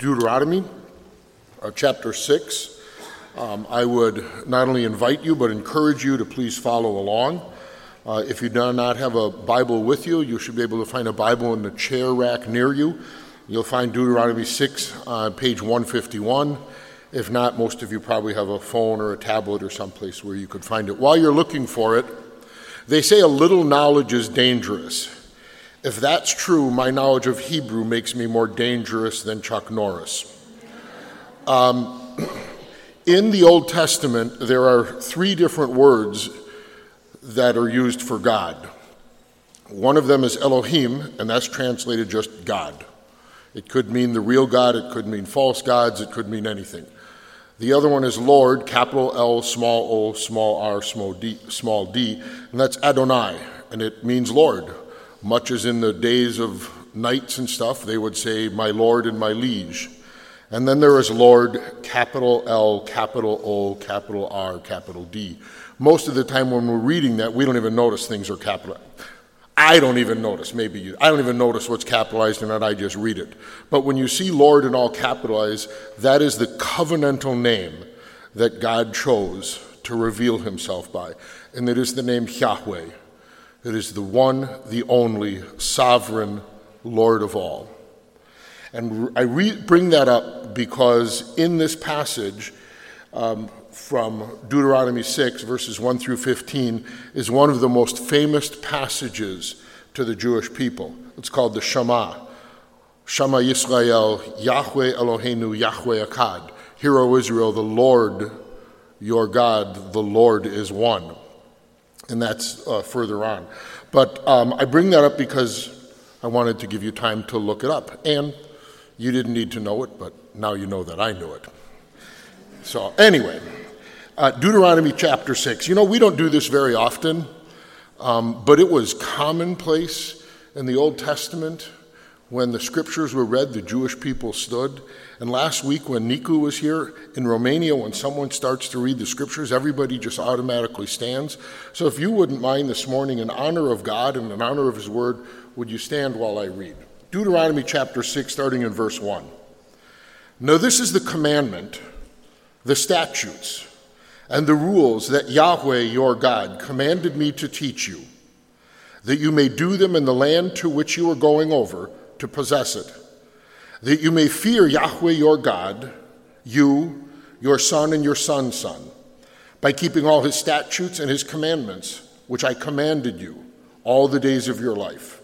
Deuteronomy, uh, chapter 6. Um, I would not only invite you, but encourage you to please follow along. Uh, if you do not have a Bible with you, you should be able to find a Bible in the chair rack near you. You'll find Deuteronomy 6 on page 151. If not, most of you probably have a phone or a tablet or someplace where you could find it. While you're looking for it, they say a little knowledge is dangerous. If that's true, my knowledge of Hebrew makes me more dangerous than Chuck Norris. Um, in the Old Testament, there are three different words that are used for God. One of them is Elohim, and that's translated just God. It could mean the real God, it could mean false gods, it could mean anything. The other one is Lord, capital L, small o, small r, small d, small d, and that's Adonai, and it means Lord. Much as in the days of knights and stuff, they would say, My Lord and my liege. And then there is Lord, capital L, capital O, capital R, capital D. Most of the time when we're reading that, we don't even notice things are capital. I don't even notice, maybe you, I don't even notice what's capitalized that, I just read it. But when you see Lord in all capitalized, that is the covenantal name that God chose to reveal himself by. And it is the name Yahweh. It is the one, the only, sovereign Lord of all. And I re- bring that up because in this passage um, from Deuteronomy 6, verses 1 through 15, is one of the most famous passages to the Jewish people. It's called the Shema. Shema Yisrael, Yahweh Eloheinu, Yahweh Echad. Hear, O Israel, the Lord your God, the Lord is one and that's uh, further on. But um, I bring that up because I wanted to give you time to look it up. And you didn't need to know it, but now you know that I knew it. So, anyway, uh, Deuteronomy chapter 6. You know, we don't do this very often, um, but it was commonplace in the Old Testament when the scriptures were read, the Jewish people stood. And last week, when Niku was here in Romania, when someone starts to read the scriptures, everybody just automatically stands. So if you wouldn't mind this morning, in honor of God and in honor of His word, would you stand while I read? Deuteronomy chapter 6, starting in verse 1. Now, this is the commandment, the statutes, and the rules that Yahweh your God commanded me to teach you, that you may do them in the land to which you are going over to possess it, that you may fear Yahweh your God, you, your son, and your son's son, by keeping all his statutes and his commandments, which I commanded you all the days of your life,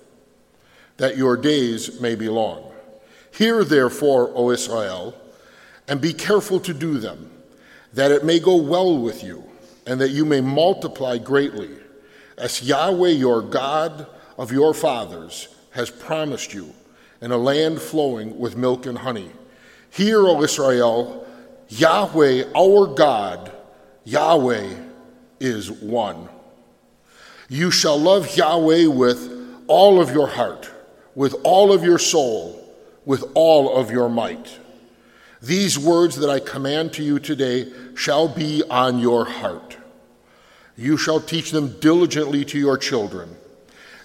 that your days may be long. Hear therefore, O Israel, and be careful to do them, that it may go well with you, and that you may multiply greatly, as Yahweh your God of your fathers has promised you and a land flowing with milk and honey. Hear, O Israel, Yahweh, our God, Yahweh is one. You shall love Yahweh with all of your heart, with all of your soul, with all of your might. These words that I command to you today shall be on your heart. You shall teach them diligently to your children.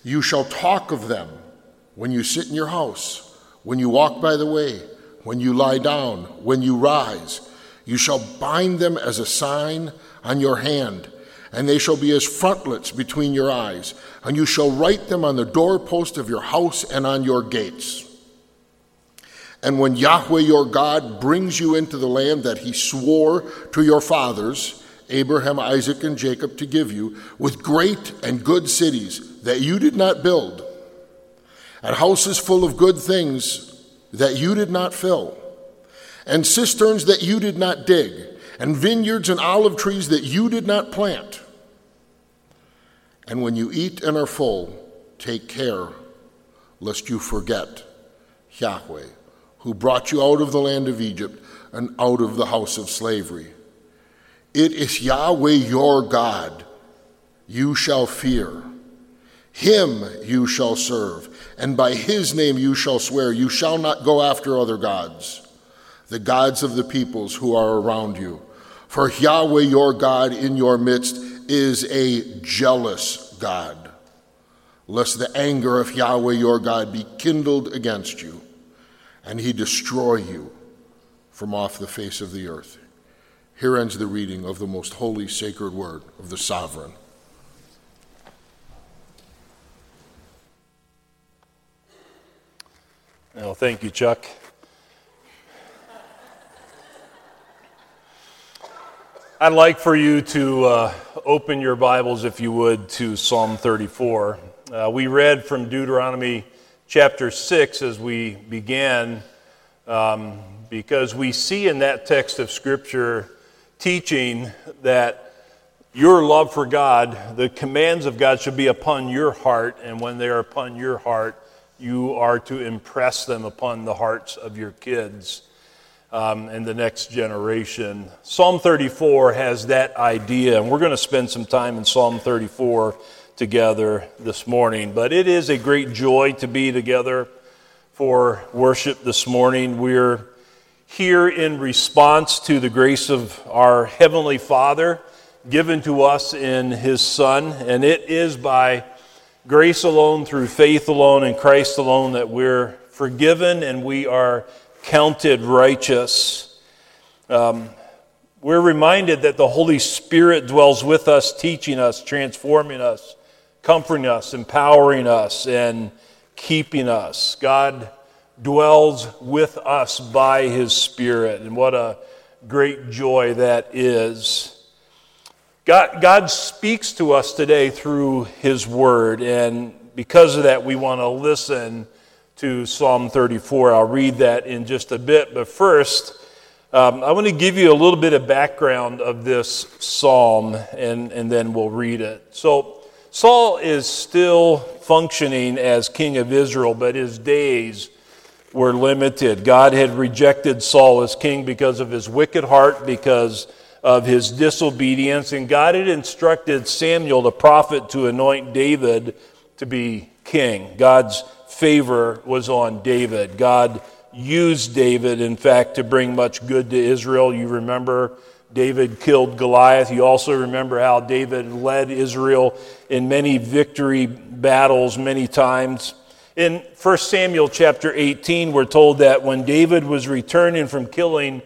You shall talk of them when you sit in your house, when you walk by the way, when you lie down, when you rise. You shall bind them as a sign on your hand, and they shall be as frontlets between your eyes, and you shall write them on the doorpost of your house and on your gates. And when Yahweh your God brings you into the land that he swore to your fathers, Abraham, Isaac, and Jacob, to give you, with great and good cities that you did not build, and houses full of good things that you did not fill, and cisterns that you did not dig, and vineyards and olive trees that you did not plant. And when you eat and are full, take care lest you forget Yahweh, who brought you out of the land of Egypt and out of the house of slavery. It is Yahweh your God you shall fear. Him you shall serve and by his name you shall swear, you shall not go after other gods, the gods of the peoples who are around you. For Yahweh your God in your midst is a jealous God, lest the anger of Yahweh your God be kindled against you, and he destroy you from off the face of the earth. Here ends the reading of the most holy, sacred word of the sovereign. Well, thank you, Chuck. I'd like for you to uh, open your Bibles, if you would, to Psalm 34. Uh, we read from Deuteronomy chapter 6 as we began, um, because we see in that text of Scripture teaching that your love for God, the commands of God, should be upon your heart, and when they are upon your heart, you are to impress them upon the hearts of your kids um, and the next generation. Psalm 34 has that idea, and we're going to spend some time in Psalm 34 together this morning. But it is a great joy to be together for worship this morning. We're here in response to the grace of our Heavenly Father given to us in His Son, and it is by grace alone, through faith alone, in Christ alone that we're forgiven and we are counted righteous. Um, we're reminded that the Holy Spirit dwells with us, teaching us, transforming us, comforting us, empowering us, and keeping us. God dwells with us by His Spirit, and what a great joy that is. God, God speaks to us today through His Word, and because of that, we want to listen to Psalm 34. I'll read that in just a bit, but first, um, I want to give you a little bit of background of this psalm, and, and then we'll read it. So, Saul is still functioning as king of Israel, but his days were limited. God had rejected Saul as king because of his wicked heart, because of his disobedience, and God had instructed Samuel, the prophet, to anoint David to be king. God's favor was on David. God used David, in fact, to bring much good to Israel. You remember David killed Goliath. You also remember how David led Israel in many victory battles many times. In 1 Samuel chapter 18, we're told that when David was returning from killing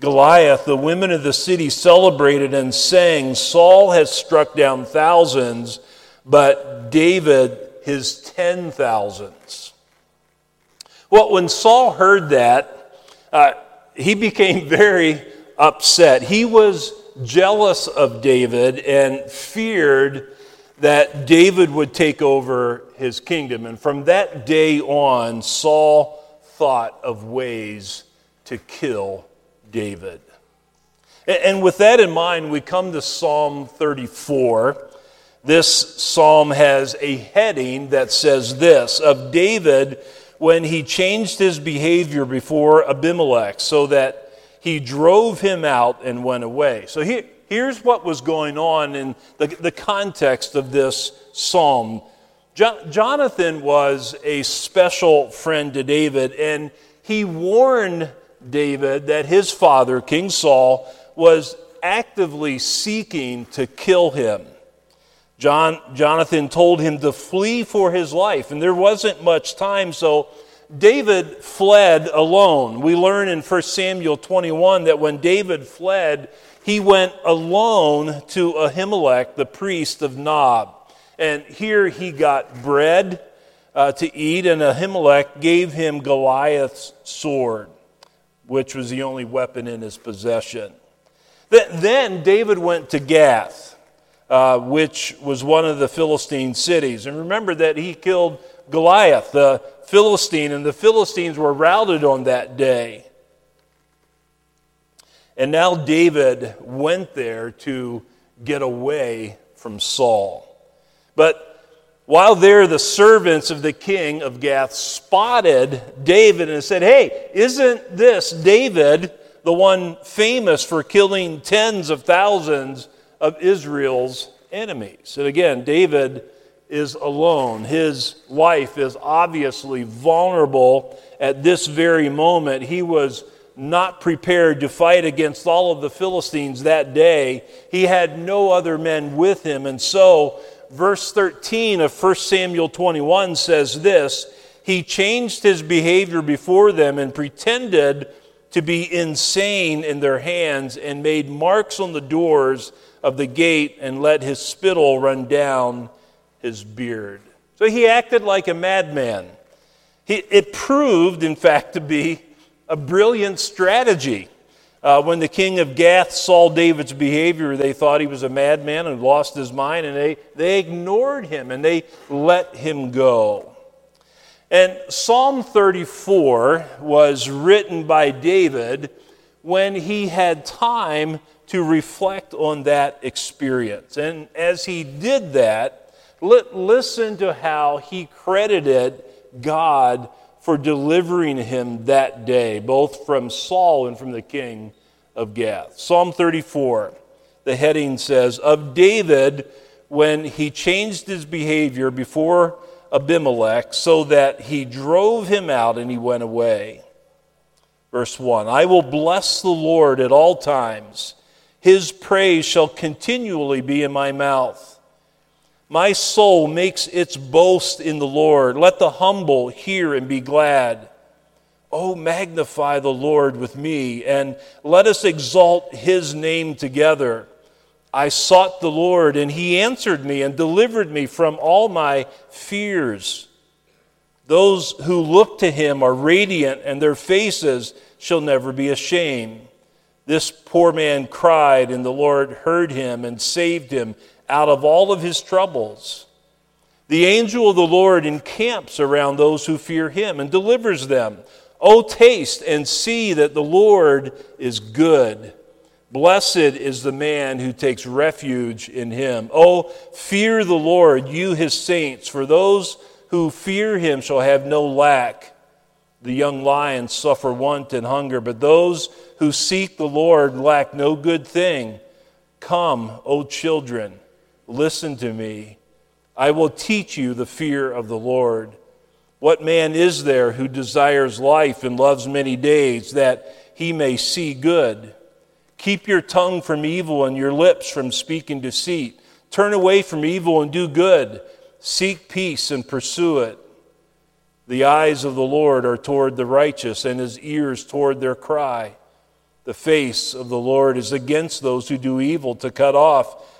Goliath, the women of the city celebrated and sang, Saul has struck down thousands, but David his ten thousands. Well, when Saul heard that, uh, he became very upset. He was jealous of David and feared that David would take over his kingdom. And from that day on, Saul thought of ways to kill David. And with that in mind, we come to Psalm 34. This psalm has a heading that says this of David when he changed his behavior before Abimelech so that he drove him out and went away. So here, here's what was going on in the, the context of this psalm. Jo- Jonathan was a special friend to David, and he warned David that his father, King Saul, was actively seeking to kill him. John, Jonathan told him to flee for his life, and there wasn't much time, so David fled alone. We learn in 1 Samuel 21 that when David fled, he went alone to Ahimelech, the priest of Nob. And here he got bread uh, to eat, and Ahimelech gave him Goliath's sword, which was the only weapon in his possession. Then David went to Gath uh, which was one of the Philistine cities. And remember that he killed Goliath, the Philistine, and the Philistines were routed on that day. And now David went there to get away from Saul. But while there, the servants of the king of Gath spotted David and said, Hey, isn't this David, the one famous for killing tens of thousands of Israel's enemies. And again, David is alone. His life is obviously vulnerable at this very moment. He was not prepared to fight against all of the Philistines that day. He had no other men with him. And so, verse 13 of 1 Samuel 21 says this He changed his behavior before them and pretended to be insane in their hands and made marks on the doors of the gate and let his spittle run down his beard. So he acted like a madman. It proved, in fact, to be a brilliant strategy. Uh, when the king of Gath saw David's behavior, they thought he was a madman and lost his mind, and they, they ignored him and they let him go. And Psalm 34 was written by David when he had time to reflect on that experience. And as he did that, listen to how he credited God for delivering him that day, both from Saul and from the king of Gath. Psalm 34, the heading says, Of David, when he changed his behavior before Abimelech, so that he drove him out and he went away. Verse 1 I will bless the Lord at all times, his praise shall continually be in my mouth. My soul makes its boast in the Lord. Let the humble hear and be glad. Oh, magnify the Lord with me, and let us exalt his name together. I sought the Lord, and he answered me and delivered me from all my fears. Those who look to him are radiant, and their faces shall never be ashamed. This poor man cried, and the Lord heard him and saved him out of all of his troubles. The angel of the Lord encamps around those who fear him and delivers them. Oh, taste and see that the Lord is good. Blessed is the man who takes refuge in him. Oh, fear the Lord, you his saints, for those who fear him shall have no lack. The young lions suffer want and hunger, but those who seek the Lord lack no good thing. Come, O children Listen to me. I will teach you the fear of the Lord. What man is there who desires life and loves many days that he may see good? Keep your tongue from evil and your lips from speaking deceit. Turn away from evil and do good. Seek peace and pursue it. The eyes of the Lord are toward the righteous, and his ears toward their cry. The face of the Lord is against those who do evil, to cut off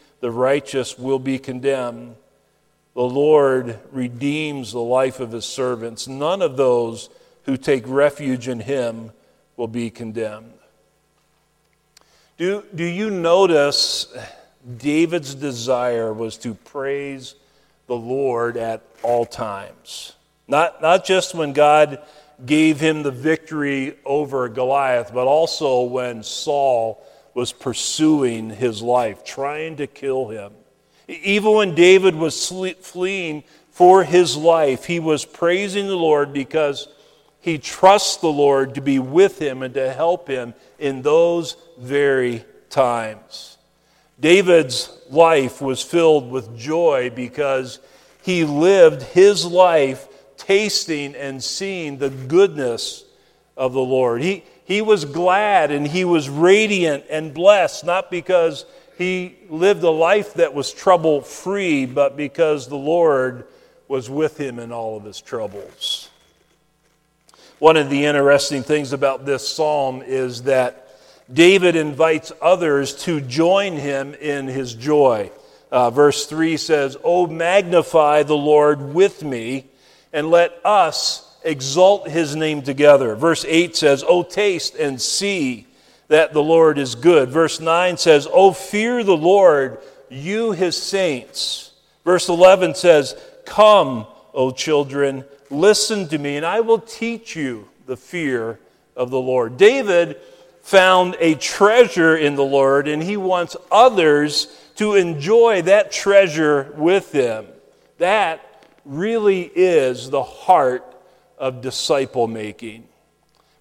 the righteous will be condemned. The Lord redeems the life of his servants. None of those who take refuge in him will be condemned. Do, do you notice David's desire was to praise the Lord at all times? Not, not just when God gave him the victory over Goliath, but also when Saul was pursuing his life, trying to kill him. Even when David was fleeing for his life, he was praising the Lord because he trusts the Lord to be with him and to help him in those very times. David's life was filled with joy because he lived his life tasting and seeing the goodness of the Lord. He, he was glad and he was radiant and blessed, not because he lived a life that was trouble free, but because the Lord was with him in all of his troubles. One of the interesting things about this psalm is that David invites others to join him in his joy. Uh, verse 3 says, Oh, magnify the Lord with me, and let us exalt his name together. Verse 8 says, Oh, taste and see that the Lord is good. Verse 9 says, Oh, fear the Lord, you his saints. Verse 11 says, Come, O children, listen to me, and I will teach you the fear of the Lord. David found a treasure in the Lord, and he wants others to enjoy that treasure with him. That really is the heart of disciple making.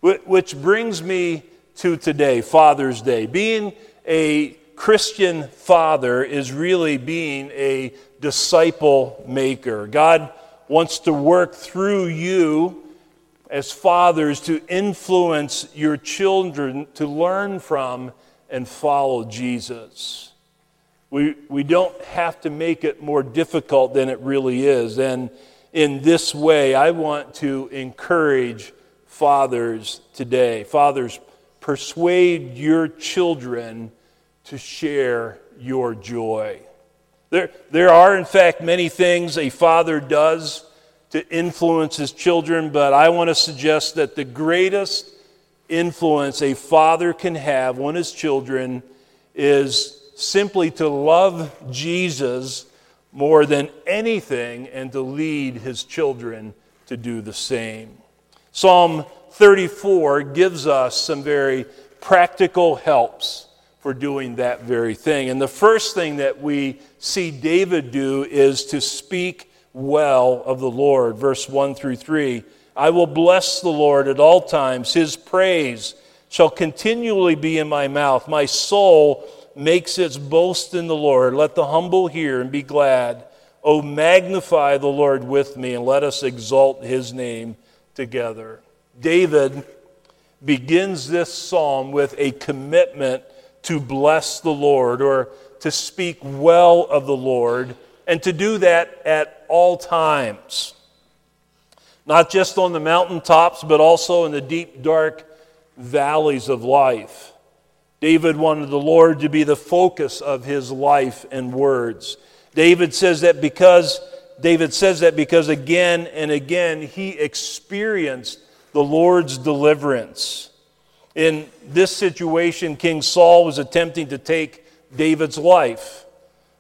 Which brings me to today, Father's Day. Being a Christian father is really being a disciple maker. God wants to work through you as fathers to influence your children to learn from and follow Jesus. We, we don't have to make it more difficult than it really is. And in this way, I want to encourage fathers today. Fathers, persuade your children to share your joy. There, there are, in fact, many things a father does to influence his children, but I want to suggest that the greatest influence a father can have on his children is simply to love Jesus more than anything and to lead his children to do the same. Psalm 34 gives us some very practical helps for doing that very thing. And the first thing that we see David do is to speak well of the Lord. Verse 1 through 3 I will bless the Lord at all times, his praise shall continually be in my mouth. My soul makes its boast in the Lord. Let the humble hear and be glad. O magnify the Lord with me, and let us exalt his name together. David begins this psalm with a commitment to bless the Lord or to speak well of the Lord, and to do that at all times. Not just on the mountaintops, but also in the deep, dark valleys of life. David wanted the Lord to be the focus of his life and words. David says that because David says that because again and again he experienced the Lord's deliverance. In this situation, King Saul was attempting to take David's life.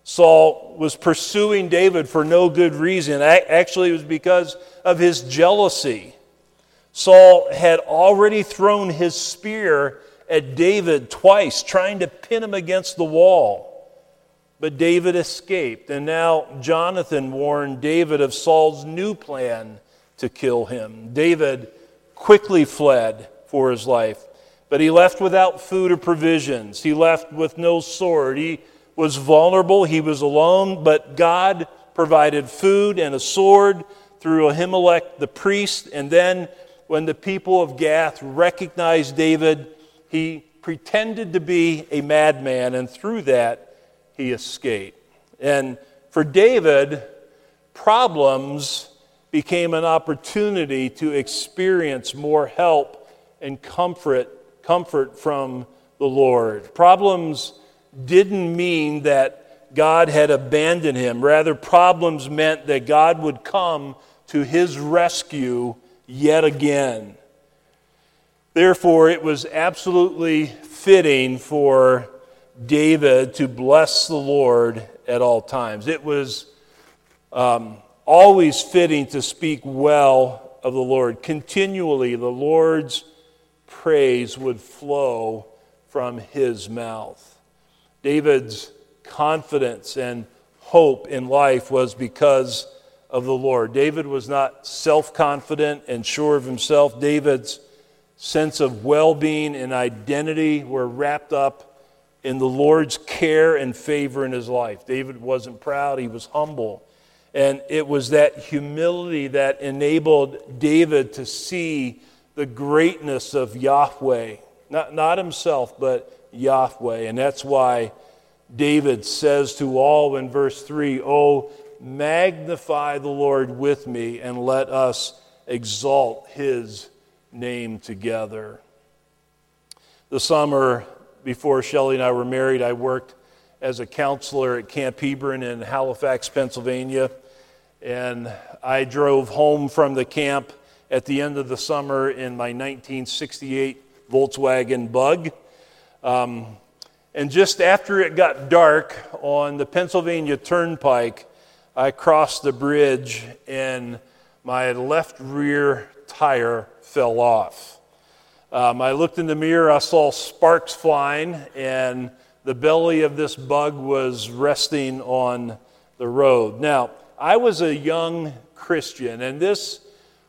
Saul was pursuing David for no good reason. Actually, it was because of his jealousy. Saul had already thrown his spear at David twice, trying to pin him against the wall. But David escaped, and now Jonathan warned David of Saul's new plan to kill him. David quickly fled for his life. But he left without food or provisions. He left with no sword. He was vulnerable. He was alone, but God provided food and a sword through Ahimelech the priest. And then, when the people of Gath recognized David, he pretended to be a madman, and through that, he escaped. And for David, problems became an opportunity to experience more help and comfort comfort from the Lord. Problems didn't mean that God had abandoned him. Rather, problems meant that God would come to his rescue yet again. Therefore, it was absolutely fitting for David to bless the Lord at all times. It was um, always fitting to speak well of the Lord. Continually, the Lord's praise would flow from his mouth. David's confidence and hope in life was because of the Lord. David was not self confident and sure of himself. David's sense of well being and identity were wrapped up in the Lord's care and favor in his life. David wasn't proud, he was humble. And it was that humility that enabled David to see the greatness of Yahweh. Not, not himself, but Yahweh. And that's why David says to all in verse 3 Oh, magnify the Lord with me, and let us exalt his name together. The summer before Shelley and I were married, I worked as a counselor at Camp Hebron in Halifax, Pennsylvania. And I drove home from the camp at the end of the summer in my 1968 Volkswagen Bug. Um, and just after it got dark on the Pennsylvania Turnpike, I crossed the bridge and my left rear tire fell off. Um, I looked in the mirror, I saw sparks flying, and the belly of this bug was resting on the road. Now, I was a young Christian, and this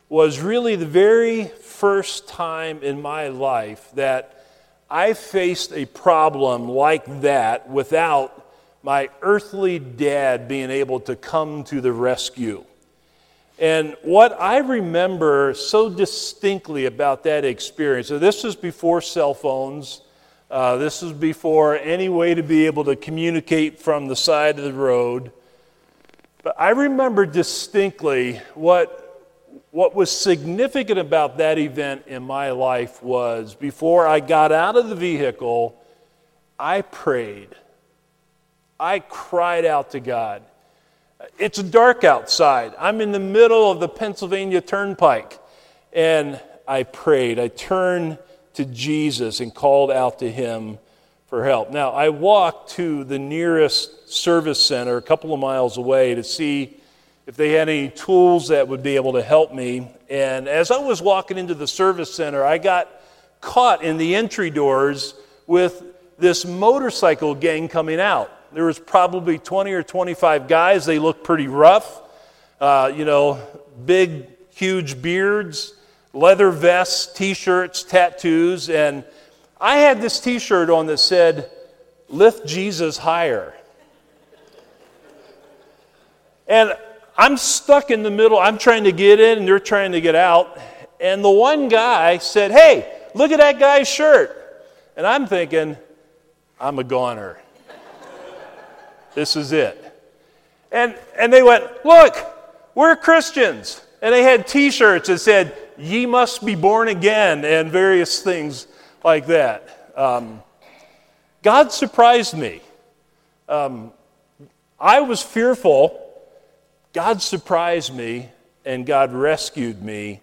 was really the very first time in my life that I faced a problem like that without my earthly dad being able to come to the rescue. And what I remember so distinctly about that experience, so this was before cell phones, uh, this was before any way to be able to communicate from the side of the road. But I remember distinctly what what was significant about that event in my life was before I got out of the vehicle, I prayed. I cried out to God. It's dark outside. I'm in the middle of the Pennsylvania Turnpike. And I prayed. I turned to Jesus and called out to him for help. Now, I walked to the nearest service center a couple of miles away to see if they had any tools that would be able to help me. And as I was walking into the service center, I got caught in the entry doors with this motorcycle gang coming out. There was probably 20 or 25 guys. They looked pretty rough. Uh, you know, big, huge beards, leather vests, t shirts, tattoos. And I had this t shirt on that said, Lift Jesus higher. And I'm stuck in the middle. I'm trying to get in and they're trying to get out. And the one guy said, Hey, look at that guy's shirt. And I'm thinking, I'm a goner. This is it. And, and they went, Look, we're Christians. And they had t shirts that said, Ye must be born again, and various things like that. Um, God surprised me. Um, I was fearful God surprised me and God rescued me,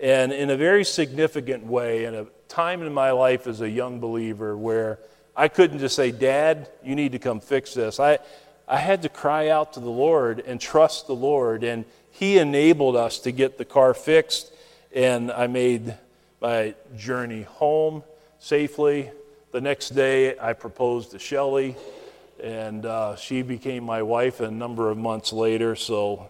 and in a very significant way, in a time in my life as a young believer where I couldn't just say, Dad, you need to come fix this. I, I had to cry out to the Lord and trust the Lord, and He enabled us to get the car fixed, and I made my journey home safely. The next day, I proposed to Shelley and uh, she became my wife a number of months later, so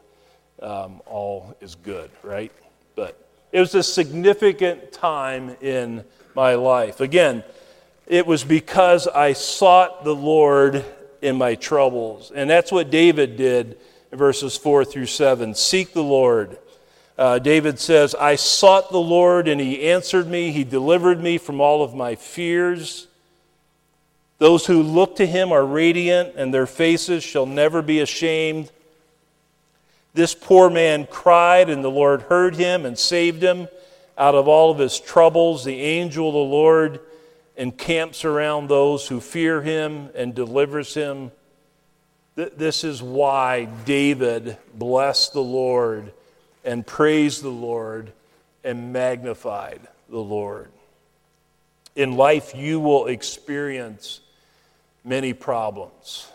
um, all is good, right? But it was a significant time in my life. Again, it was because I sought the Lord in my troubles. And that's what David did in verses 4 through 7. Seek the Lord. Uh, David says, I sought the Lord and he answered me. He delivered me from all of my fears. Those who look to him are radiant, and their faces shall never be ashamed. This poor man cried, and the Lord heard him and saved him out of all of his troubles. The angel of the Lord encamps around those who fear him and delivers him. This is why David blessed the Lord and praised the Lord and magnified the Lord. In life, you will experience many problems.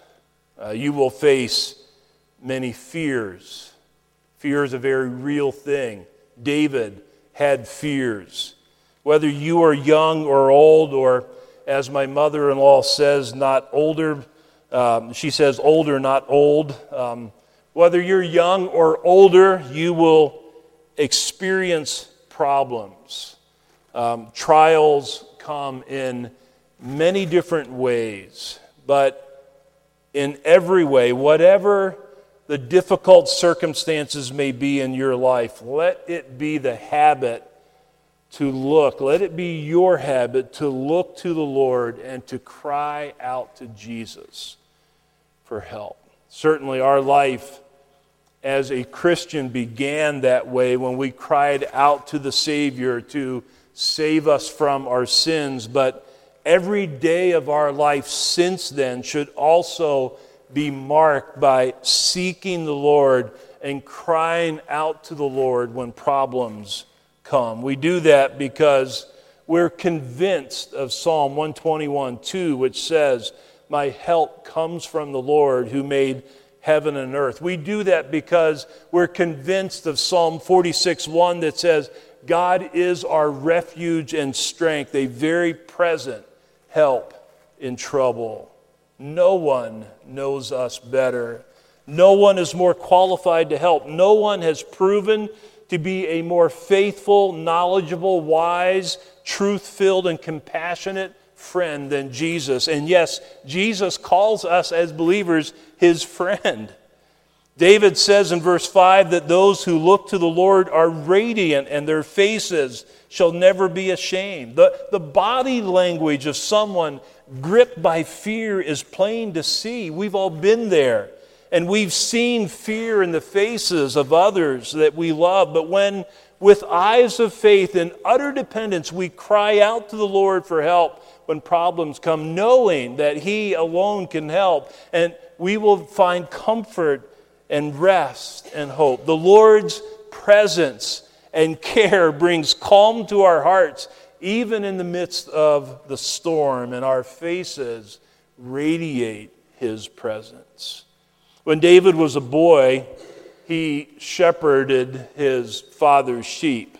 Uh, you will face many fears. Fear is a very real thing. David had fears. Whether you are young or old, or as my mother in law says, not older, um, she says older, not old. Um, whether you're young or older, you will experience problems. Um, trials come in many different ways but in every way, whatever the difficult circumstances may be in your life, let it be the habit to look. Let it be your habit to look to the Lord and to cry out to Jesus for help. Certainly, our life as a Christian began that way when we cried out to the Savior to save us from our sins, but every day of our life since then should also be marked by seeking the Lord and crying out to the Lord when problems come. We do that because we're convinced of Psalm 121 2, which says, My help comes from the Lord who made heaven and earth. We do that because we're convinced of Psalm 46 1 that says, God is our refuge and strength, a very present help in trouble. No one knows us better. No one is more qualified to help. No one has proven to be a more faithful, knowledgeable, wise, truth filled, and compassionate friend than Jesus. And yes, Jesus calls us as believers his friend. David says in verse 5 that those who look to the Lord are radiant and their faces shall never be ashamed. The, the body language of someone gripped by fear is plain to see. We've all been there. And we've seen fear in the faces of others that we love. But when, with eyes of faith and utter dependence, we cry out to the Lord for help when problems come, knowing that He alone can help, and we will find comfort and rest and hope. The Lord's presence and care brings calm to our hearts, even in the midst of the storm, and our faces radiate His presence. When David was a boy, he shepherded his father's sheep.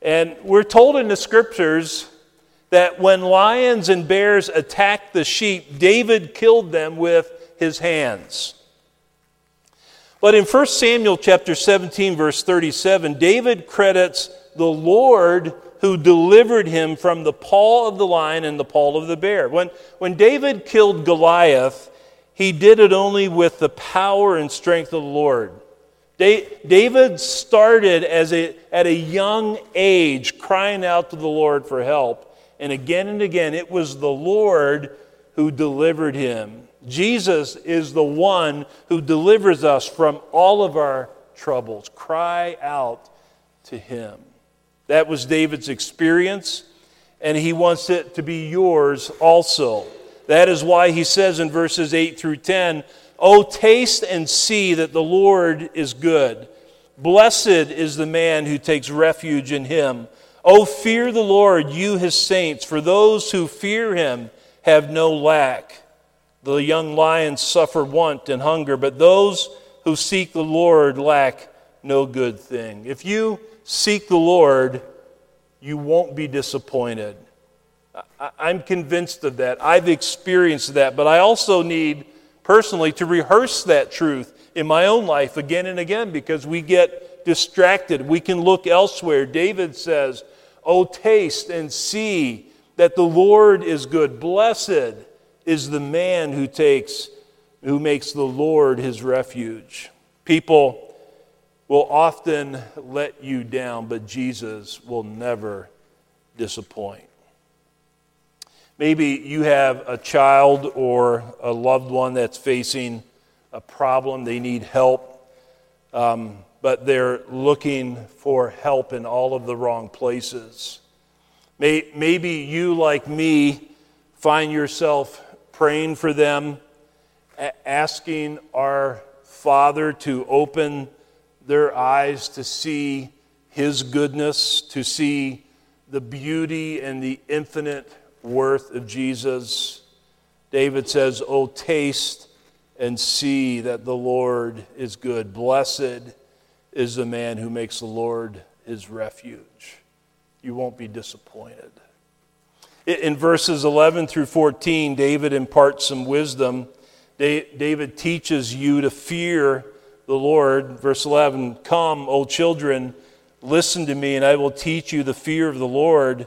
And we're told in the scriptures that when lions and bears attacked the sheep, David killed them with his hands. But in 1 Samuel chapter 17 verse 37, David credits the Lord who delivered him from the paw of the lion and the paw of the bear. When, when David killed Goliath, he did it only with the power and strength of the Lord. David started as a, at a young age crying out to the Lord for help. And again and again, it was the Lord who delivered him. Jesus is the one who delivers us from all of our troubles. Cry out to him. That was David's experience, and he wants it to be yours also. That is why he says in verses 8 through 10, Oh, taste and see that the Lord is good. Blessed is the man who takes refuge in him. Oh, fear the Lord, you his saints, for those who fear him have no lack. The young lions suffer want and hunger, but those who seek the Lord lack no good thing. If you seek the Lord, you won't be disappointed. I'm convinced of that. I've experienced that, but I also need personally to rehearse that truth in my own life again and again because we get distracted. We can look elsewhere. David says, Oh, taste and see that the Lord is good. Blessed is the man who takes who makes the Lord his refuge. People will often let you down, but Jesus will never disappoint. Maybe you have a child or a loved one that's facing a problem, they need help, um, but they're looking for help in all of the wrong places. Maybe you, like me, find yourself praying for them, asking our Father to open their eyes to see His goodness, to see the beauty and the infinite worth of Jesus. David says, Oh, taste and see that the Lord is good. Blessed is the man who makes the Lord his refuge. You won't be disappointed. In verses 11 through 14, David imparts some wisdom. David teaches you to fear the Lord. Verse 11 Come, O children, listen to me, and I will teach you the fear of the Lord.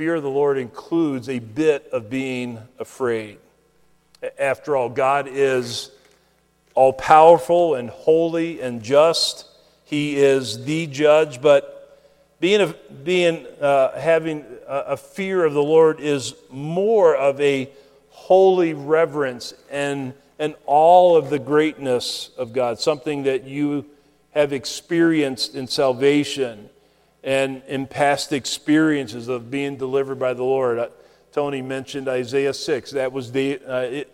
fear of the Lord includes a bit of being afraid. After all, God is all powerful and holy and just. He is the judge, but being, a, being uh, having a, a fear of the Lord is more of a holy reverence and, and all of the greatness of God, something that you have experienced in salvation and in past experiences of being delivered by the Lord. Uh, Tony mentioned Isaiah 6. That was the,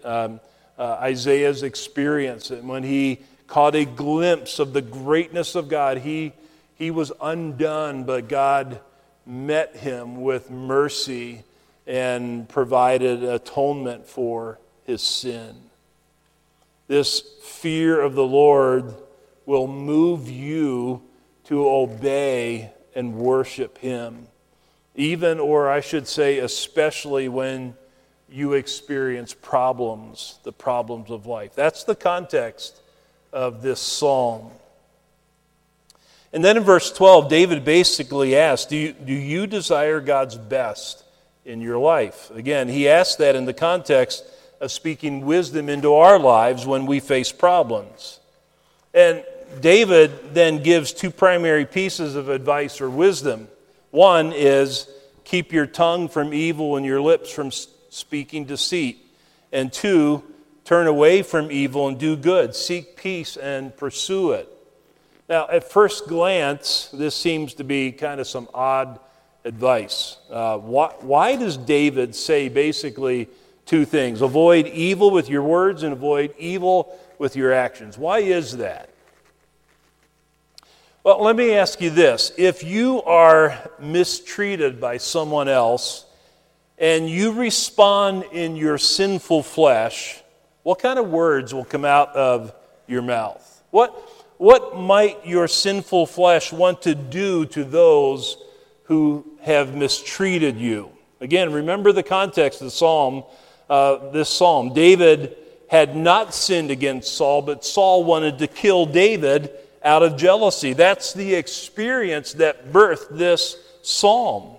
uh, um, uh, Isaiah's experience. And when he caught a glimpse of the greatness of God, he he was undone, but God met him with mercy and provided atonement for his sin. This fear of the Lord will move you to obey and worship him, even, or I should say, especially when you experience problems, the problems of life. That's the context of this psalm. And then in verse 12, David basically asks, do you, do you desire God's best in your life? Again, he asks that in the context of speaking wisdom into our lives when we face problems. And David then gives two primary pieces of advice or wisdom. One is keep your tongue from evil and your lips from speaking deceit. And two, turn away from evil and do good. Seek peace and pursue it. Now, at first glance, this seems to be kind of some odd advice. Uh, why, why does David say basically two things avoid evil with your words and avoid evil with your actions? Why is that? Well, let me ask you this. If you are mistreated by someone else and you respond in your sinful flesh, what kind of words will come out of your mouth? What, what might your sinful flesh want to do to those who have mistreated you? Again, remember the context of the psalm. Uh, this psalm, David had not sinned against Saul, but Saul wanted to kill David out of jealousy. That's the experience that birthed this psalm.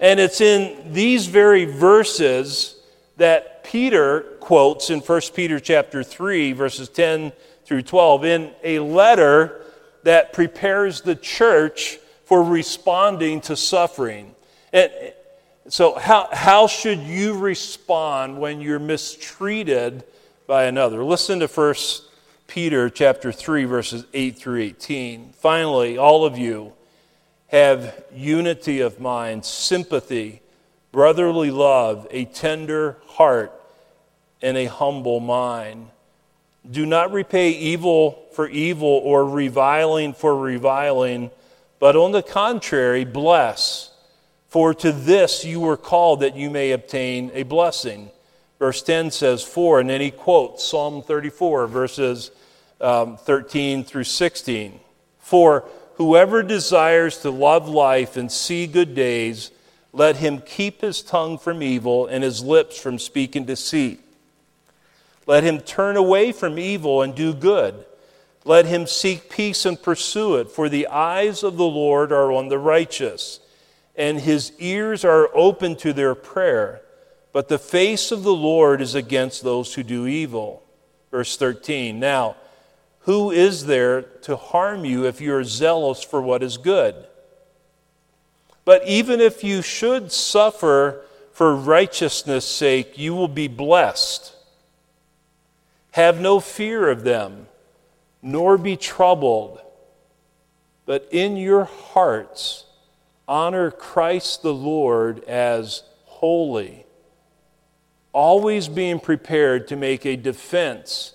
And it's in these very verses that Peter quotes in 1 Peter chapter 3 verses 10 through 12 in a letter that prepares the church for responding to suffering. And so how, how should you respond when you're mistreated by another? Listen to 1 Peter chapter 3 verses 8 through 18. Finally, all of you have unity of mind, sympathy, brotherly love, a tender heart, and a humble mind. Do not repay evil for evil or reviling for reviling, but on the contrary, bless. For to this you were called that you may obtain a blessing. Verse 10 says, For, and then he quotes Psalm 34, verses um, 13 through 16. For whoever desires to love life and see good days, let him keep his tongue from evil and his lips from speaking deceit. Let him turn away from evil and do good. Let him seek peace and pursue it, for the eyes of the Lord are on the righteous, and his ears are open to their prayer. But the face of the Lord is against those who do evil. Verse 13. Now, who is there to harm you if you're zealous for what is good? But even if you should suffer for righteousness' sake, you will be blessed. Have no fear of them, nor be troubled, but in your hearts honor Christ the Lord as holy, always being prepared to make a defense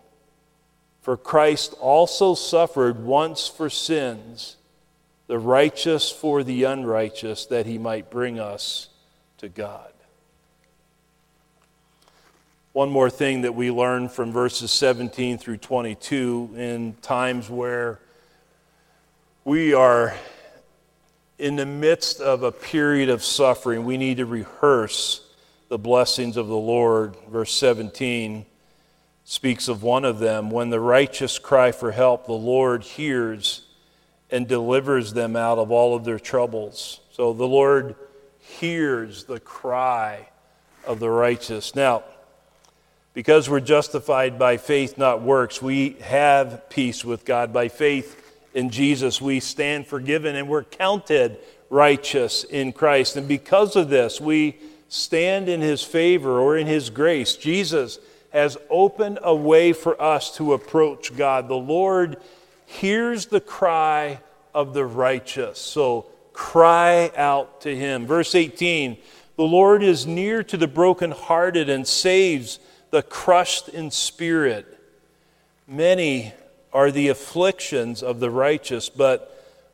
For Christ also suffered once for sins, the righteous for the unrighteous, that he might bring us to God. One more thing that we learn from verses 17 through 22 in times where we are in the midst of a period of suffering, we need to rehearse the blessings of the Lord. Verse 17 speaks of one of them. When the righteous cry for help, the Lord hears and delivers them out of all of their troubles. So the Lord hears the cry of the righteous. Now, because we're justified by faith, not works, we have peace with God. By faith in Jesus, we stand forgiven and we're counted righteous in Christ. And because of this, we stand in his favor or in his grace. Jesus has opened a way for us to approach God. The Lord hears the cry of the righteous. So cry out to him. Verse 18 The Lord is near to the brokenhearted and saves the crushed in spirit. Many are the afflictions of the righteous, but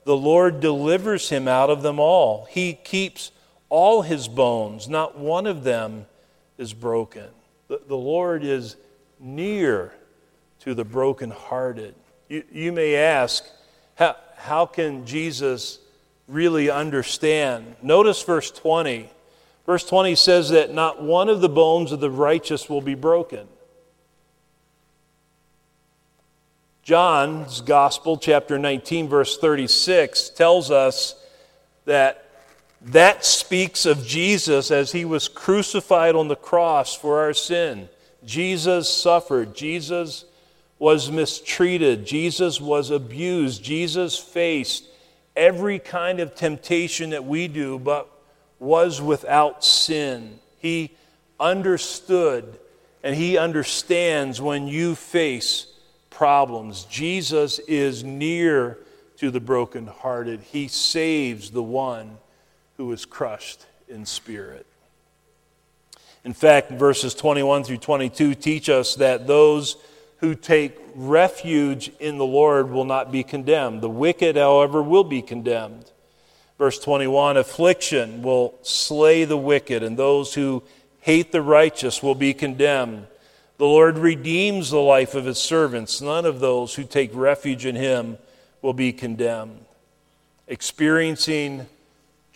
the Lord delivers him out of them all. He keeps all his bones, not one of them is broken. The, the Lord is near to the brokenhearted. You, you may ask, how, how can Jesus really understand? Notice verse 20. Verse 20 says that not one of the bones of the righteous will be broken. John's Gospel, chapter 19, verse 36, tells us that that speaks of Jesus as he was crucified on the cross for our sin. Jesus suffered. Jesus was mistreated. Jesus was abused. Jesus faced every kind of temptation that we do, but was without sin. He understood and he understands when you face problems. Jesus is near to the brokenhearted. He saves the one who is crushed in spirit. In fact, verses 21 through 22 teach us that those who take refuge in the Lord will not be condemned. The wicked, however, will be condemned. Verse 21 Affliction will slay the wicked, and those who hate the righteous will be condemned. The Lord redeems the life of his servants. None of those who take refuge in him will be condemned. Experiencing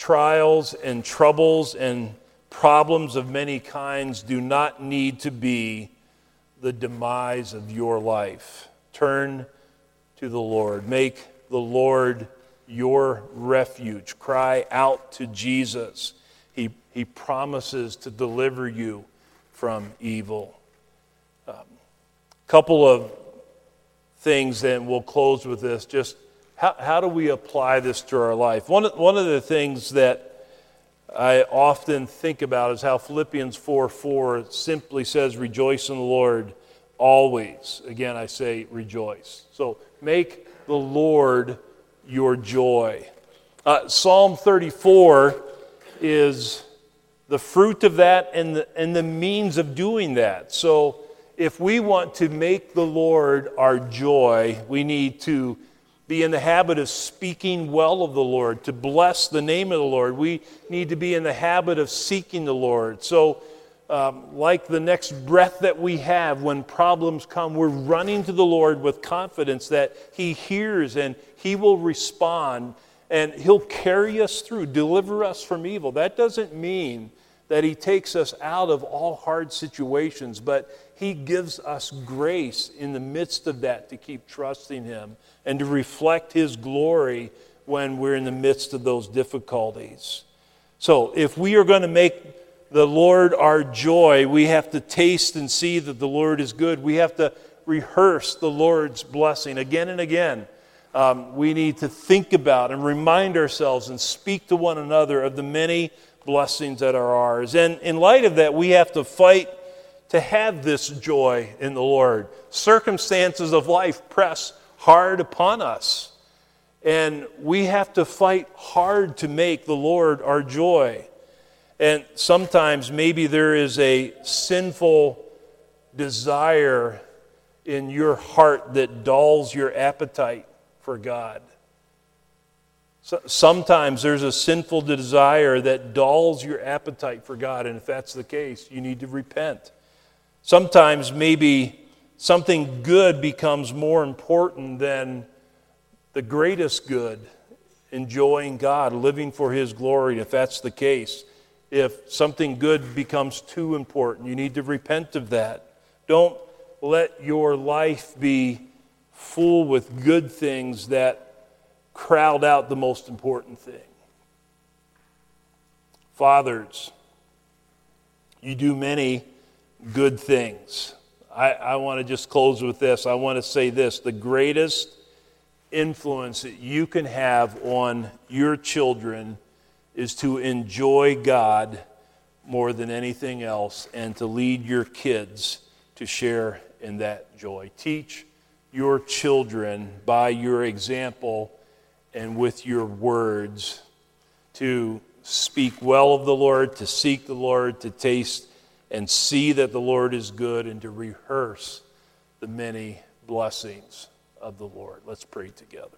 trials and troubles and problems of many kinds do not need to be the demise of your life. Turn to the Lord. Make the Lord your refuge. Cry out to Jesus. He, he promises to deliver you from evil A couple of things, then we'll close with this. Just how, how do we apply this to our life? One, one of the things that I often think about is how Philippians 4 4 simply says, Rejoice in the Lord always. Again, I say rejoice. So make the Lord your joy. Uh, Psalm 34 is the fruit of that and the, and the means of doing that. So if we want to make the Lord our joy, we need to be in the habit of speaking well of the Lord, to bless the name of the Lord. We need to be in the habit of seeking the Lord. So, um, like the next breath that we have when problems come, we're running to the Lord with confidence that He hears and He will respond and He'll carry us through, deliver us from evil. That doesn't mean that He takes us out of all hard situations, but He gives us grace in the midst of that to keep trusting Him and to reflect His glory when we're in the midst of those difficulties. So, if we are going to make the Lord our joy, we have to taste and see that the Lord is good. We have to rehearse the Lord's blessing again and again. Um, we need to think about and remind ourselves and speak to one another of the many blessings that are ours. And in light of that, we have to fight to have this joy in the Lord. Circumstances of life press hard upon us. And we have to fight hard to make the Lord our joy. And sometimes maybe there is a sinful desire in your heart that dulls your appetite for God. So, sometimes there's a sinful desire that dulls your appetite for God, and if that's the case, you need to repent. Sometimes maybe something good becomes more important than the greatest good, enjoying God, living for His glory. If that's the case, if something good becomes too important, you need to repent of that. Don't let your life be full with good things that crowd out the most important thing. Fathers, you do many good things. I, I want to just close with this. I want to say this the greatest influence that you can have on your children is to enjoy God more than anything else and to lead your kids to share in that joy. Teach your children by your example and with your words to speak well of the Lord, to seek the Lord, to taste and see that the Lord is good, and to rehearse the many blessings of the Lord. Let's pray together.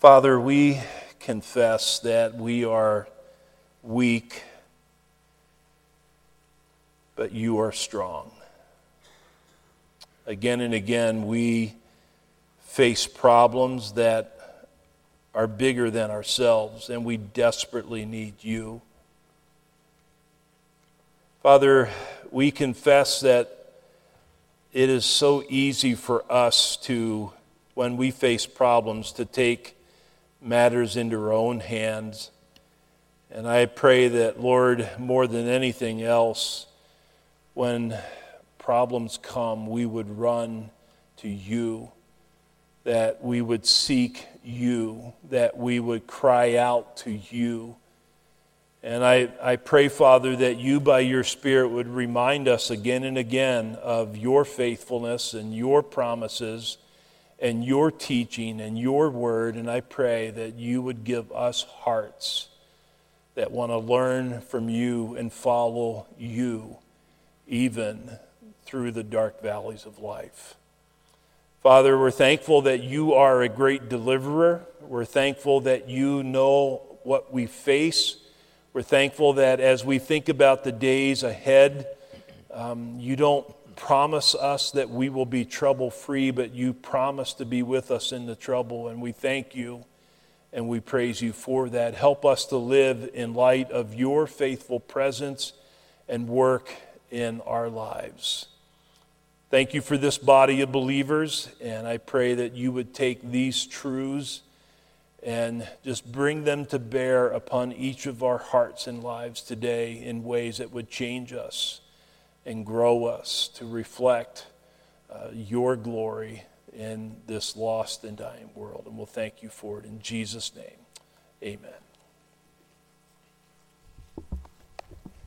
Father, we confess that we are weak, but you are strong. Again and again, we face problems that are bigger than ourselves, and we desperately need you. Father, we confess that it is so easy for us to, when we face problems, to take matters into our own hands. And I pray that, Lord, more than anything else, when problems come, we would run to you, that we would seek you, that we would cry out to you and I, I pray, Father, that you, by your Spirit, would remind us again and again of your faithfulness and your promises and your teaching and your word. And I pray that you would give us hearts that want to learn from you and follow you, even through the dark valleys of life. Father, we're thankful that you are a great deliverer. We're thankful that you know what we face we're thankful that as we think about the days ahead, um, you don't promise us that we will be trouble free, but you promise to be with us in the trouble. And we thank you and we praise you for that. Help us to live in light of your faithful presence and work in our lives. Thank you for this body of believers, and I pray that you would take these truths and just bring them to bear upon each of our hearts and lives today in ways that would change us and grow us to reflect uh, your glory in this lost and dying world. And we'll thank you for it in Jesus' name. Amen.